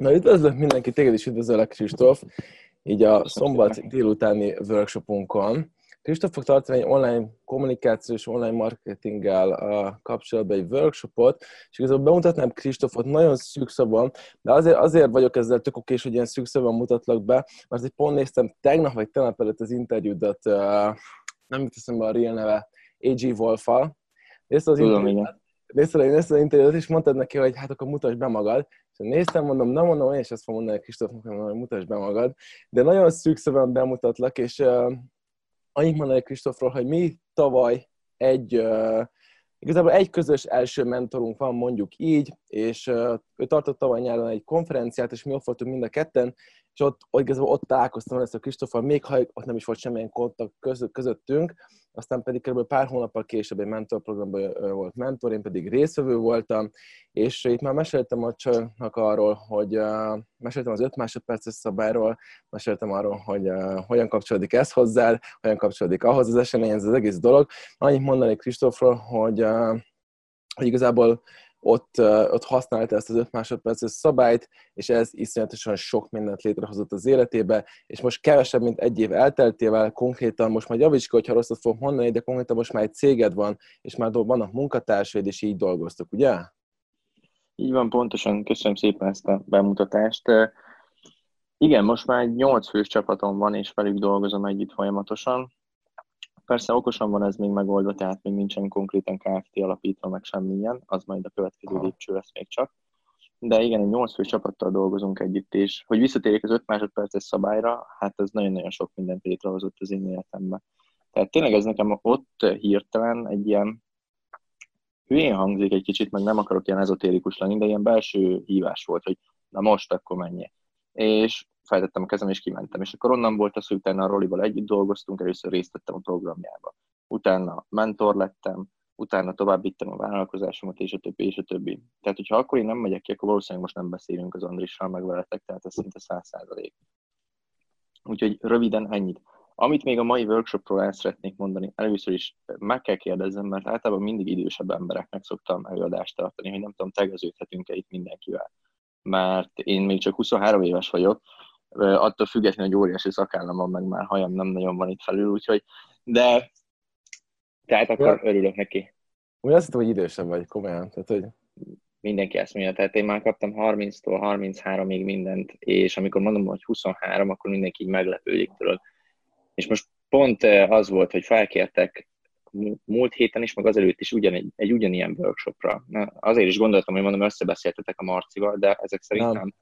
Na, üdvözlök mindenki, téged is üdvözöllek, Kristóf, így a szombat délutáni workshopunkon. Kristóf fog tartani egy online kommunikációs, online marketinggel kapcsolatban egy workshopot, és igazából bemutatnám Kristófot nagyon szűkszabban, de azért, azért vagyok ezzel tök okés, hogy ilyen szűkszabban mutatlak be, mert egy pont néztem tegnap vagy tegnap előtt az interjúdat, nem mit teszem be a real neve, A.G. Wolf-al. Nézted az interjút, nézted, nézted az interjút, és mondtad neki, hogy hát akkor mutasd be magad, néztem, mondom, nem mondom, én is ezt fogom mondani Kristófnak, hogy mutasd be magad, de nagyon szűk szövegben bemutatlak, és uh, annyit mondani Kristófról, hogy mi tavaly egy, uh, igazából egy közös első mentorunk van, mondjuk így, és uh, ő tartott tavaly nyáron egy konferenciát, és mi ott voltunk mind a ketten, és ott, ott igazából ott találkoztam ezt a Kristóffal, még ha ott nem is volt semmilyen kontakt közöttünk, aztán pedig kb. pár hónappal később egy mentorprogramban volt mentor, én pedig részvevő voltam, és itt már meséltem a csajnak arról, hogy uh, meséltem az 5 másodperces szabályról, meséltem arról, hogy uh, hogyan kapcsolódik ez hozzá, hogyan kapcsolódik ahhoz az eseményhez az egész dolog. Annyit mondani Kristófról, hogy, uh, hogy igazából ott, ott használta ezt az 5 másodperces szabályt, és ez iszonyatosan sok mindent létrehozott az életébe, és most kevesebb, mint egy év elteltével, konkrétan most majd javíts ki, hogyha rosszat fog mondani, de konkrétan most már egy céged van, és már vannak munkatársaid, és így dolgoztok, ugye? Így van, pontosan. Köszönöm szépen ezt a bemutatást. Igen, most már egy 8 fős csapatom van, és velük dolgozom együtt folyamatosan. Persze okosan van ez még megoldva, tehát még nincsen konkrétan KFT alapítva, meg semmilyen, az majd a következő lépcső lesz még csak. De igen, egy 8 fő csapattal dolgozunk együtt, és hogy visszatérjek az 5 másodperces szabályra, hát ez nagyon-nagyon sok mindent létrehozott az én életemben. Tehát tényleg ez nekem ott hirtelen egy ilyen hülyén hangzik egy kicsit, meg nem akarok ilyen ezotérikus lenni, de ilyen belső hívás volt, hogy na most akkor menjél. És feltettem a kezem, és kimentem. És akkor onnan volt az, hogy utána a Rolival együtt dolgoztunk, először részt vettem a programjába. Utána mentor lettem, utána tovább a vállalkozásomat, és a többi, és a többi. Tehát, hogyha akkor én nem megyek ki, akkor valószínűleg most nem beszélünk az Andrissal, meg veletek, tehát ez szinte száz százalék. Úgyhogy röviden ennyit. Amit még a mai workshopról el szeretnék mondani, először is meg kell kérdezzem, mert általában mindig idősebb embereknek szoktam előadást tartani, hogy nem tudom, tegeződhetünk-e itt mindenkivel. Mert én még csak 23 éves vagyok, attól függetlenül, hogy óriási szakállam van, meg már hajam nem nagyon van itt felül, úgyhogy, de tehát akkor ja. örülök neki. Úgy azt hittem, hogy idősebb vagy, komolyan. Tehát, hogy... Mindenki ezt mondja, tehát én már kaptam 30-tól 33-ig mindent, és amikor mondom, hogy 23, akkor mindenki így meglepődik tőle. És most pont az volt, hogy felkértek múlt héten is, meg azelőtt is ugyan, egy, egy ugyanilyen workshopra. Na, azért is gondoltam, hogy mondom, összebeszéltetek a Marcival, de ezek szerint nem. nem.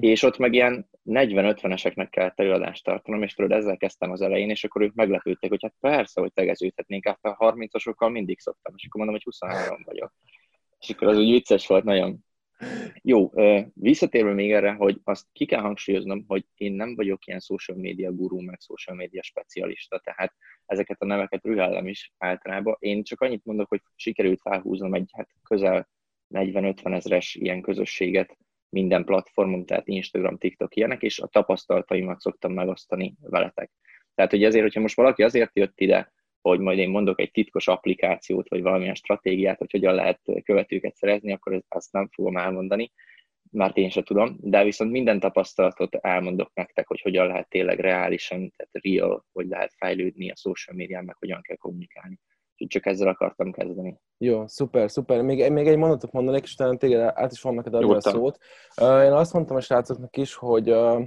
És ott meg ilyen 40-50-eseknek kellett előadást tartanom, és tudod, ezzel kezdtem az elején, és akkor ők meglepődtek, hogy hát persze, hogy tegeződhetnénk, hát a 30-asokkal mindig szoktam, és akkor mondom, hogy 23 vagyok. És akkor az úgy vicces volt nagyon. Jó, visszatérve még erre, hogy azt ki kell hangsúlyoznom, hogy én nem vagyok ilyen social media gurú, meg social media specialista, tehát ezeket a neveket rühellem is általában. Én csak annyit mondok, hogy sikerült felhúznom egy hát közel 40-50 ezres ilyen közösséget minden platformon, tehát Instagram, TikTok ilyenek, és a tapasztalataimat szoktam megosztani veletek. Tehát, hogy ezért, hogyha most valaki azért jött ide, hogy majd én mondok egy titkos applikációt, vagy valamilyen stratégiát, hogy hogyan lehet követőket szerezni, akkor ezt nem fogom elmondani, mert én sem tudom, de viszont minden tapasztalatot elmondok nektek, hogy hogyan lehet tényleg reálisan, tehát real, hogy lehet fejlődni a social médián, meg hogyan kell kommunikálni. Úgyhogy csak ezzel akartam kezdeni. Jó, szuper, szuper. Még, még egy mondatot mondanék, és utána téged át is fogom neked adni a szót. Uh, én azt mondtam a srácoknak is, hogy uh,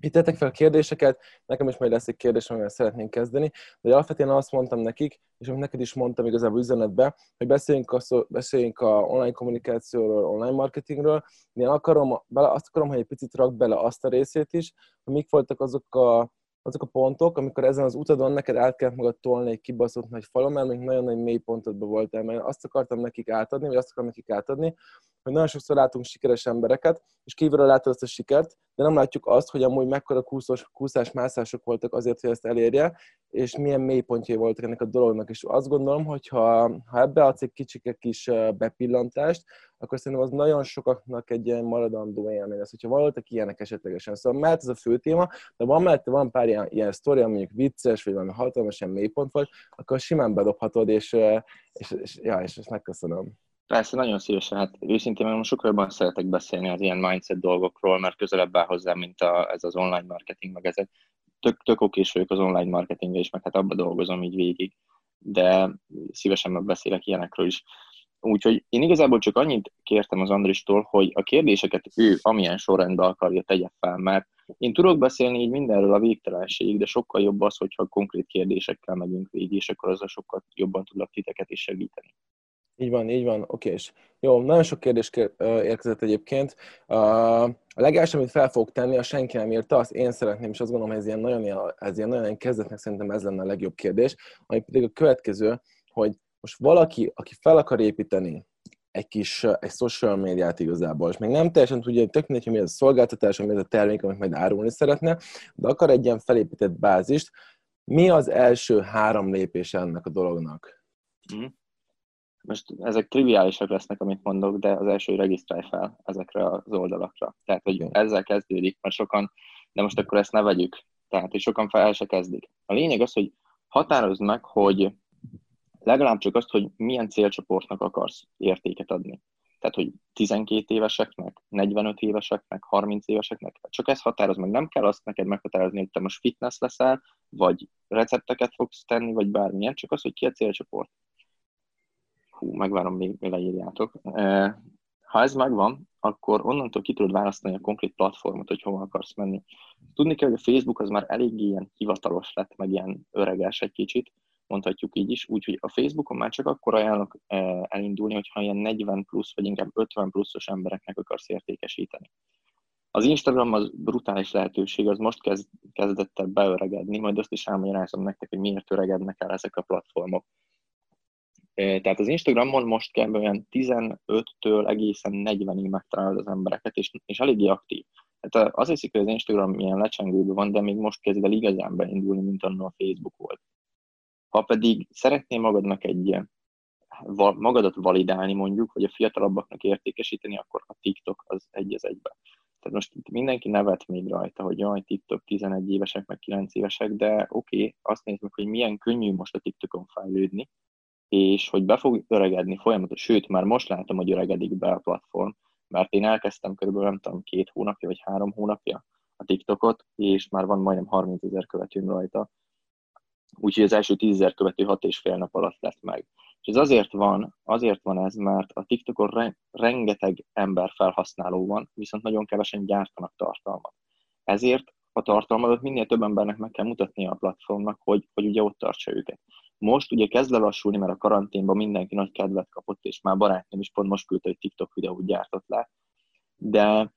itt tettek fel kérdéseket, nekem is majd lesz egy kérdés, amivel szeretnénk kezdeni, de alapvetően azt mondtam nekik, és amit neked is mondtam igazából üzenetbe, hogy beszéljünk a, beszéljünk a online kommunikációról, online marketingről, én akarom, bele, azt akarom, hogy egy picit rak bele azt a részét is, hogy mik voltak azok a azok a pontok, amikor ezen az utadon neked át kellett magad tolni egy kibaszott nagy falon, mert még nagyon nagy mély pontodban voltál, mert azt akartam nekik átadni, vagy azt akarom nekik átadni, hogy nagyon sokszor látunk sikeres embereket, és kívülről látod azt a sikert, de nem látjuk azt, hogy amúgy mekkora kúszós, kúszás, mászások voltak azért, hogy ezt elérje, és milyen mélypontjai voltak ennek a dolognak. És azt gondolom, hogy ha, ha ebbe adsz egy kicsike kis bepillantást, akkor szerintem az nagyon sokaknak egy ilyen maradandó élmény lesz, hogyha voltak ilyenek esetlegesen. Szóval mert ez a fő téma, de van mellette van pár ilyen, ilyen sztori, mondjuk vicces, vagy valami hatalmas ilyen mélypont volt, akkor simán bedobhatod, és, és, és, ja, és, és megköszönöm. Persze, nagyon szívesen. Hát őszintén meg most sokkal jobban szeretek beszélni az ilyen mindset dolgokról, mert közelebb áll hozzá, mint a, ez az online marketing, meg ezek. Tök, tök okés vagyok az online marketing és meg hát abba dolgozom így végig, de szívesen megbeszélek ilyenekről is. Úgyhogy én igazából csak annyit kértem az Andristól, hogy a kérdéseket ő amilyen sorrendben akarja tegye fel, mert én tudok beszélni így mindenről a végtelenség, de sokkal jobb az, hogyha konkrét kérdésekkel megyünk végig, és akkor azzal sokkal jobban tudlak titeket is segíteni. Így van, így van, oké. Jó, nagyon sok kérdés érkezett egyébként. A legelső, amit fel fogok tenni, a senki nem írta, azt én szeretném, és azt gondolom, hogy ez ilyen nagyon, ez ilyen nagyon kezdetnek szerintem ez lenne a legjobb kérdés, ami pedig a következő, hogy most valaki, aki fel akar építeni egy kis egy social médiát igazából, és még nem teljesen tudja, tök mindegy, hogy mi ez a szolgáltatás, mi ez a termék, amit majd árulni szeretne, de akar egy ilyen felépített bázist, mi az első három lépés ennek a dolognak? Mm most ezek triviálisak lesznek, amit mondok, de az első, regisztrálj fel ezekre az oldalakra. Tehát, hogy ezzel kezdődik, mert sokan, de most akkor ezt ne vegyük. Tehát, hogy sokan fel se kezdik. A lényeg az, hogy határozd meg, hogy legalább csak azt, hogy milyen célcsoportnak akarsz értéket adni. Tehát, hogy 12 éveseknek, 45 éveseknek, 30 éveseknek, csak ezt határoz meg. Nem kell azt neked meghatározni, hogy te most fitness leszel, vagy recepteket fogsz tenni, vagy bármilyen, csak az, hogy ki a célcsoport hú, megvárom, még leírjátok. Ha ez megvan, akkor onnantól ki tudod választani a konkrét platformot, hogy hova akarsz menni. Tudni kell, hogy a Facebook az már eléggé ilyen hivatalos lett, meg ilyen öreges egy kicsit, mondhatjuk így is, úgyhogy a Facebookon már csak akkor ajánlok elindulni, hogyha ilyen 40 plusz, vagy inkább 50 pluszos embereknek akarsz értékesíteni. Az Instagram az brutális lehetőség, az most kezd, kezdett el beöregedni, majd azt is elmagyarázom nektek, hogy miért öregednek el ezek a platformok. Tehát az Instagramon most kell olyan 15-től egészen 40-ig megtalálod az embereket, és, és eléggé aktív. Tehát az hiszik, hogy az Instagram ilyen lecsengőben van, de még most kezd el igazán beindulni, mint annól a Facebook volt. Ha pedig szeretnél magadnak egy magadat validálni mondjuk, vagy a fiatalabbaknak értékesíteni, akkor a TikTok az egy az egybe. Tehát most itt mindenki nevet még rajta, hogy jaj, TikTok 11 évesek, meg 9 évesek, de oké, okay, azt nézzük, hogy milyen könnyű most a TikTokon fejlődni, és hogy be fog öregedni folyamatosan, sőt, már most látom, hogy öregedik be a platform, mert én elkezdtem körülbelül, nem tudom, két hónapja vagy három hónapja a TikTokot, és már van majdnem 30 ezer követőm rajta. Úgyhogy az első 10 ezer követő hat és fél nap alatt lett meg. És ez azért van, azért van ez, mert a TikTokon re- rengeteg ember felhasználó van, viszont nagyon kevesen gyártanak tartalmat. Ezért a tartalmadat minél több embernek meg kell mutatnia a platformnak, hogy, hogy ugye ott tartsa őket. Most ugye kezd lelassulni, mert a karanténban mindenki nagy kedvet kapott, és már barátnőm is pont most küldte, hogy TikTok videót gyártott le. De,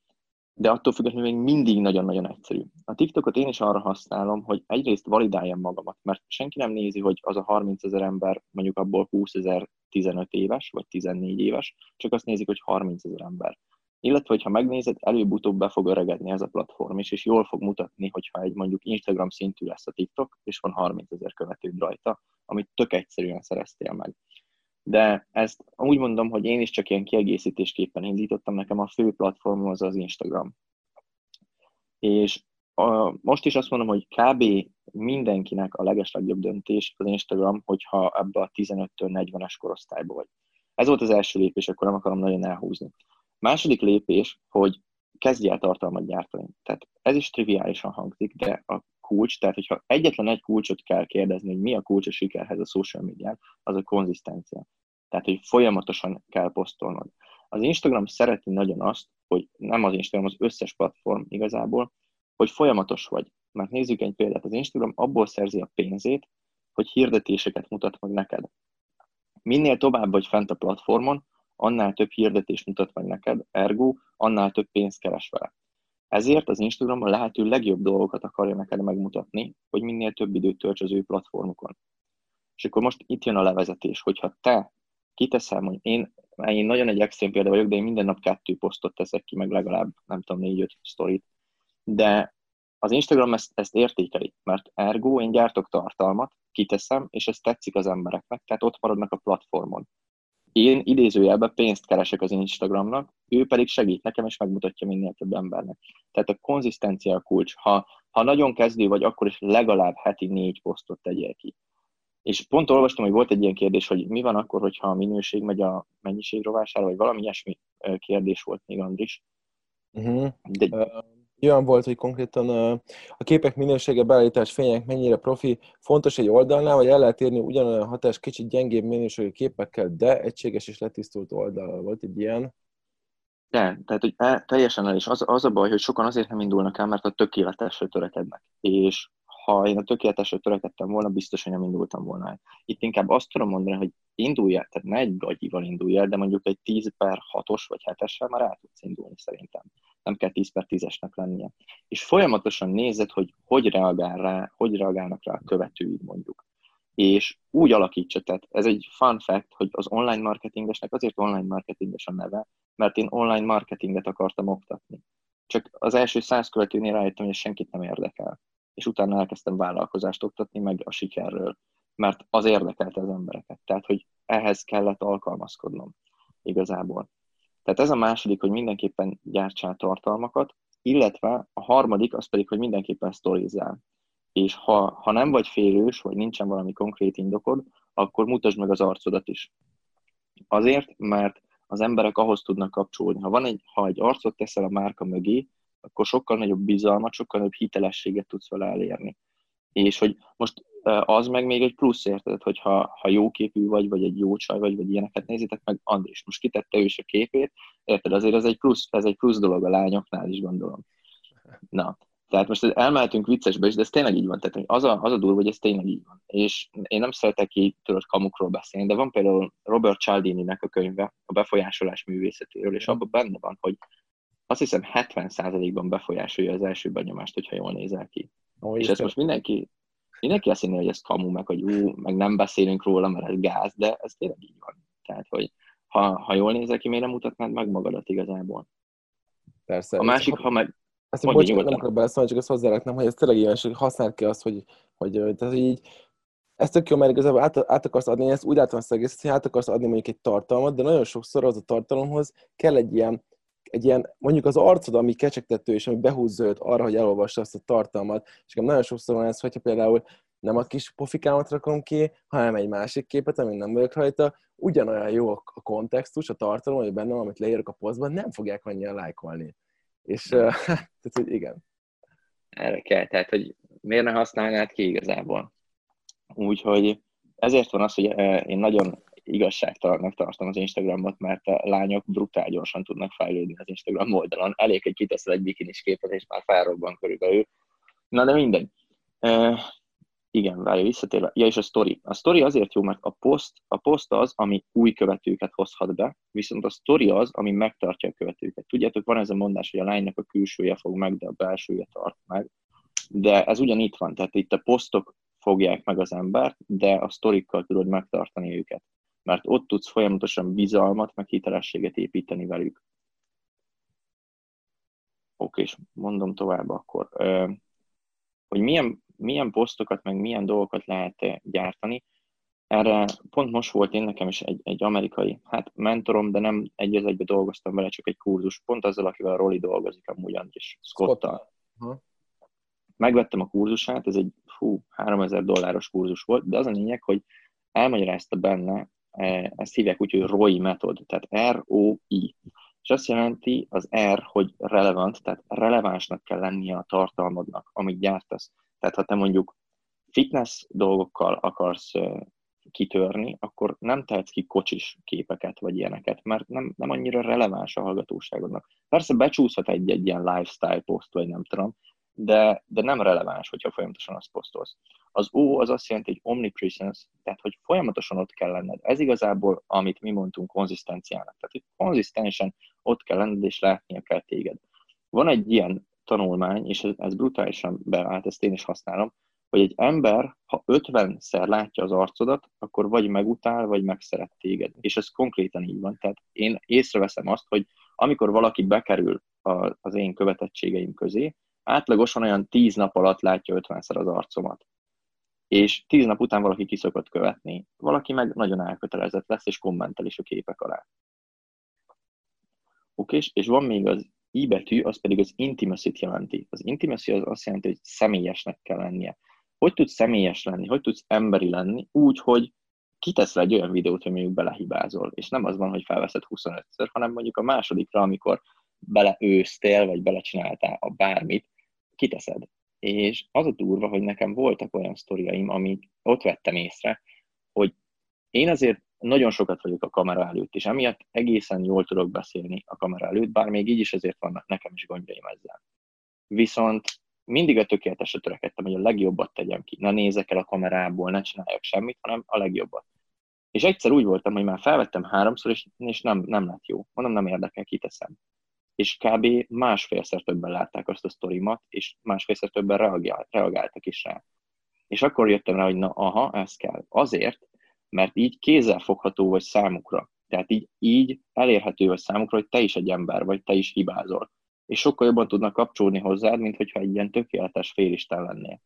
de attól függetlenül még mindig nagyon-nagyon egyszerű. A TikTokot én is arra használom, hogy egyrészt validáljam magamat, mert senki nem nézi, hogy az a 30 ezer ember, mondjuk abból 20 ezer 15 éves, vagy 14 éves, csak azt nézik, hogy 30 ezer ember. Illetve, hogyha megnézed, előbb-utóbb be fog öregedni ez a platform is, és jól fog mutatni, hogyha egy mondjuk Instagram szintű lesz a TikTok, és van 30 ezer követőd rajta, amit tök egyszerűen szereztél meg. De ezt úgy mondom, hogy én is csak ilyen kiegészítésképpen indítottam, nekem a fő platformom az az Instagram. És a, most is azt mondom, hogy kb. mindenkinek a legeslegjobb döntés az Instagram, hogyha ebbe a 15-től 40-es korosztályba vagy. Ez volt az első lépés, akkor nem akarom nagyon elhúzni. Második lépés, hogy kezdj el tartalmat gyártani. Tehát ez is triviálisan hangzik, de a kulcs, tehát hogyha egyetlen egy kulcsot kell kérdezni, hogy mi a kulcs a sikerhez a social médián, az a konzisztencia. Tehát, hogy folyamatosan kell posztolnod. Az Instagram szereti nagyon azt, hogy nem az Instagram, az összes platform igazából, hogy folyamatos vagy. Mert nézzük egy példát, az Instagram abból szerzi a pénzét, hogy hirdetéseket mutat meg neked. Minél tovább vagy fent a platformon, annál több hirdetést mutat meg neked, ergo annál több pénzt keres vele. Ezért az Instagram a lehető legjobb dolgokat akarja neked megmutatni, hogy minél több időt tölts az ő platformukon. És akkor most itt jön a levezetés, hogyha te kiteszel, hogy én, én nagyon egy extrém példa vagyok, de én minden nap kettő posztot teszek ki, meg legalább, nem tudom, négy-öt sztorit, de az Instagram ezt, ezt értékeli, mert ergo én gyártok tartalmat, kiteszem, és ez tetszik az embereknek, tehát ott maradnak a platformon én idézőjelben pénzt keresek az Instagramnak, ő pedig segít nekem, és megmutatja minél több embernek. Tehát a konzisztencia a kulcs. Ha, ha nagyon kezdő vagy, akkor is legalább heti négy posztot tegyél ki. És pont olvastam, hogy volt egy ilyen kérdés, hogy mi van akkor, hogyha a minőség megy a mennyiség rovására, vagy valami ilyesmi kérdés volt még, Andris. Uh-huh. De... Olyan volt, hogy konkrétan a képek minősége, beállítás, fények mennyire profi, fontos egy oldalnál, vagy el lehet érni ugyanolyan hatás kicsit gyengébb minőségű képekkel, de egységes és letisztult oldal volt egy ilyen. De, tehát hogy e, teljesen el, és az, az a baj, hogy sokan azért nem indulnak el, mert a tökéletesre törekednek. És ha én a tökéletesre törekedtem volna, biztos, hogy nem indultam volna el. Itt inkább azt tudom mondani, hogy indulj el, tehát ne egy gagyival indulj el, de mondjuk egy 10 per 6-os vagy 7-essel már el tudsz indulni szerintem. Nem kell 10 per 10-esnek lennie. És folyamatosan nézed, hogy hogy reagál rá, hogy reagálnak rá a követőid mondjuk. És úgy alakítsa, tehát ez egy fun fact, hogy az online marketingesnek azért online marketinges a neve, mert én online marketinget akartam oktatni. Csak az első száz követőnél rájöttem, hogy senkit nem érdekel és utána elkezdtem vállalkozást oktatni, meg a sikerről, mert az érdekelte az embereket. Tehát, hogy ehhez kellett alkalmazkodnom igazából. Tehát ez a második, hogy mindenképpen gyártsál tartalmakat, illetve a harmadik, az pedig, hogy mindenképpen sztorizzál. És ha, ha nem vagy félős, vagy nincsen valami konkrét indokod, akkor mutasd meg az arcodat is. Azért, mert az emberek ahhoz tudnak kapcsolódni. Ha, van egy, ha egy arcot teszel a márka mögé, akkor sokkal nagyobb bizalmat, sokkal nagyobb hitelességet tudsz vele elérni. És hogy most az meg még egy plusz, érted, hogy ha, ha jó képű vagy, vagy egy jó csaj vagy, vagy ilyeneket nézitek meg, Andris most kitette ő is a képét, érted, azért ez egy plusz, ez egy plusz dolog a lányoknál is gondolom. Na, tehát most elmehetünk viccesbe is, de ez tényleg így van. Tehát az a, az a durva, hogy ez tényleg így van. És én nem szeretek így tudod kamukról beszélni, de van például Robert Cialdini-nek a könyve a befolyásolás művészetéről, és abban benne van, hogy azt hiszem 70%-ban befolyásolja az első benyomást, hogyha jól nézel ki. Ó, és ezt most mindenki, mindenki azt hinné, hogy ez kamu, meg hogy ú, meg nem beszélünk róla, mert ez gáz, de ez tényleg így van. Tehát, hogy ha, ha jól nézel ki, miért nem mutatnád meg magadat igazából? Persze. A másik, ha meg... Ezt bocs, nem akarok beleszólni, csak ezt hozzáraknám, hogy ez tényleg ilyen, hogy használd ki azt, hogy, hogy tehát így, ez tök jó, mert igazából át, át akarsz adni, ezt úgy látom ezt egészet, hogy át akarsz adni mondjuk egy tartalmat, de nagyon sokszor az a tartalomhoz kell egy ilyen egy ilyen, mondjuk az arcod, ami kecsegtető, és ami behúzza őt arra, hogy elolvassa azt a tartalmat. És nekem nagyon sokszor van ez, hogyha például nem a kis pofikámat rakom ki, hanem egy másik képet, amin nem vagyok rajta, ugyanolyan jó a kontextus, a tartalom, hogy benne amit leírok a posztban, nem fogják mennyien lájkolni. És tehát, hogy igen. Erre kell, tehát, hogy miért ne használnád ki igazából? Úgyhogy ezért van az, hogy én nagyon igazságtalannak tartom az Instagramot, mert a lányok brutál gyorsan tudnak fejlődni az Instagram oldalon. Elég, hogy kiteszel egy bikinis képet, és már felrobban körülbelül. Na de mindegy. Uh, igen, várja, visszatérve. Ja, és a story. A story azért jó, mert a post, a post az, ami új követőket hozhat be, viszont a story az, ami megtartja a követőket. Tudjátok, van ez a mondás, hogy a lánynak a külsője fog meg, de a belsője tart meg. De ez ugyanitt van, tehát itt a posztok fogják meg az embert, de a sztorikkal tudod megtartani őket mert ott tudsz folyamatosan bizalmat, meg hitelességet építeni velük. Oké, és mondom tovább akkor, hogy milyen, milyen posztokat, meg milyen dolgokat lehet gyártani. Erre pont most volt én nekem is egy, egy amerikai, hát mentorom, de nem egy az egybe dolgoztam vele, csak egy kurzus, pont azzal, akivel a Roli dolgozik amúgy, és Scottal. Megvettem a kurzusát, ez egy fú, 3000 dolláros kurzus volt, de az a lényeg, hogy elmagyarázta benne ezt hívják úgy, hogy ROI metod, tehát R-O-I. És azt jelenti az R, hogy relevant, tehát relevánsnak kell lennie a tartalmadnak, amit gyártasz. Tehát ha te mondjuk fitness dolgokkal akarsz kitörni, akkor nem tehetsz ki kocsis képeket, vagy ilyeneket, mert nem, nem annyira releváns a hallgatóságodnak. Persze becsúszhat egy-egy ilyen lifestyle poszt, vagy nem tudom, de, de nem releváns, hogyha folyamatosan azt posztolsz. Az O az azt jelenti, hogy omnipresence, tehát hogy folyamatosan ott kell lenned. Ez igazából, amit mi mondtunk konzisztenciának. Tehát, hogy konzisztensen ott kell lenned, és látnia kell téged. Van egy ilyen tanulmány, és ez, ez brutálisan beállt, ezt én is használom, hogy egy ember, ha 50-szer látja az arcodat, akkor vagy megutál, vagy megszeret téged. És ez konkrétan így van. Tehát én észreveszem azt, hogy amikor valaki bekerül az én követettségeim közé, átlagosan olyan 10 nap alatt látja 50-szer az arcomat. És 10 nap után valaki kiszokott követni, valaki meg nagyon elkötelezett lesz, és kommentel is a képek alá. Oké, és van még az I betű, az pedig az intimacy jelenti. Az intimacy az azt jelenti, hogy személyesnek kell lennie. hogy tudsz személyes lenni, hogy tudsz emberi lenni, úgy, hogy kitesz egy olyan videót, hogy mondjuk belehibázol, és nem az van, hogy felveszed 25-ször, hanem mondjuk a másodikra, amikor beleőztél, vagy belecsináltál a bármit, kiteszed. És az a durva, hogy nekem voltak olyan sztoriaim, amik ott vettem észre, hogy én azért nagyon sokat vagyok a kamera előtt, és emiatt egészen jól tudok beszélni a kamera előtt, bár még így is azért vannak nekem is gondjaim ezzel. Viszont mindig a tökéletesre törekedtem, hogy a legjobbat tegyem ki. Ne nézek el a kamerából, ne csináljak semmit, hanem a legjobbat. És egyszer úgy voltam, hogy már felvettem háromszor, és, és nem, nem lett jó. Mondom, nem érdekel, kiteszem. És kb. másfélszer többen látták azt a sztorimat, és másfélszer többen reagál, reagáltak is rá. És akkor jöttem rá, hogy na aha, ez kell. Azért, mert így kézzelfogható vagy számukra. Tehát így, így elérhető vagy számukra, hogy te is egy ember vagy, te is hibázol. És sokkal jobban tudnak kapcsolódni hozzád, mint hogyha egy ilyen tökéletes félisten lennél.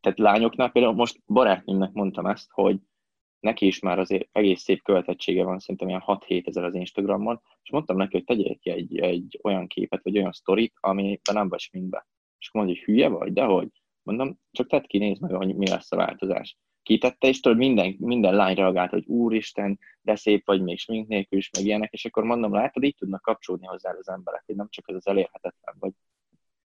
Tehát lányoknál például most barátnőmnek mondtam ezt, hogy neki is már azért egész szép követettsége van, szerintem ilyen 6-7 ezer az Instagramon, és mondtam neki, hogy tegyél ki egy, egy olyan képet, vagy olyan sztorit, amiben nem vagy sminkbe. És akkor mondja, hogy hülye vagy, de hogy? Mondom, csak tedd ki, nézd meg, hogy mi lesz a változás kitette, és tudod, minden, minden lány reagált, hogy úristen, de szép vagy még smink nélkül is, meg ilyenek, és akkor mondom, látod, így tudnak kapcsolódni hozzá az emberek, hogy nem csak ez az elérhetetlen vagy.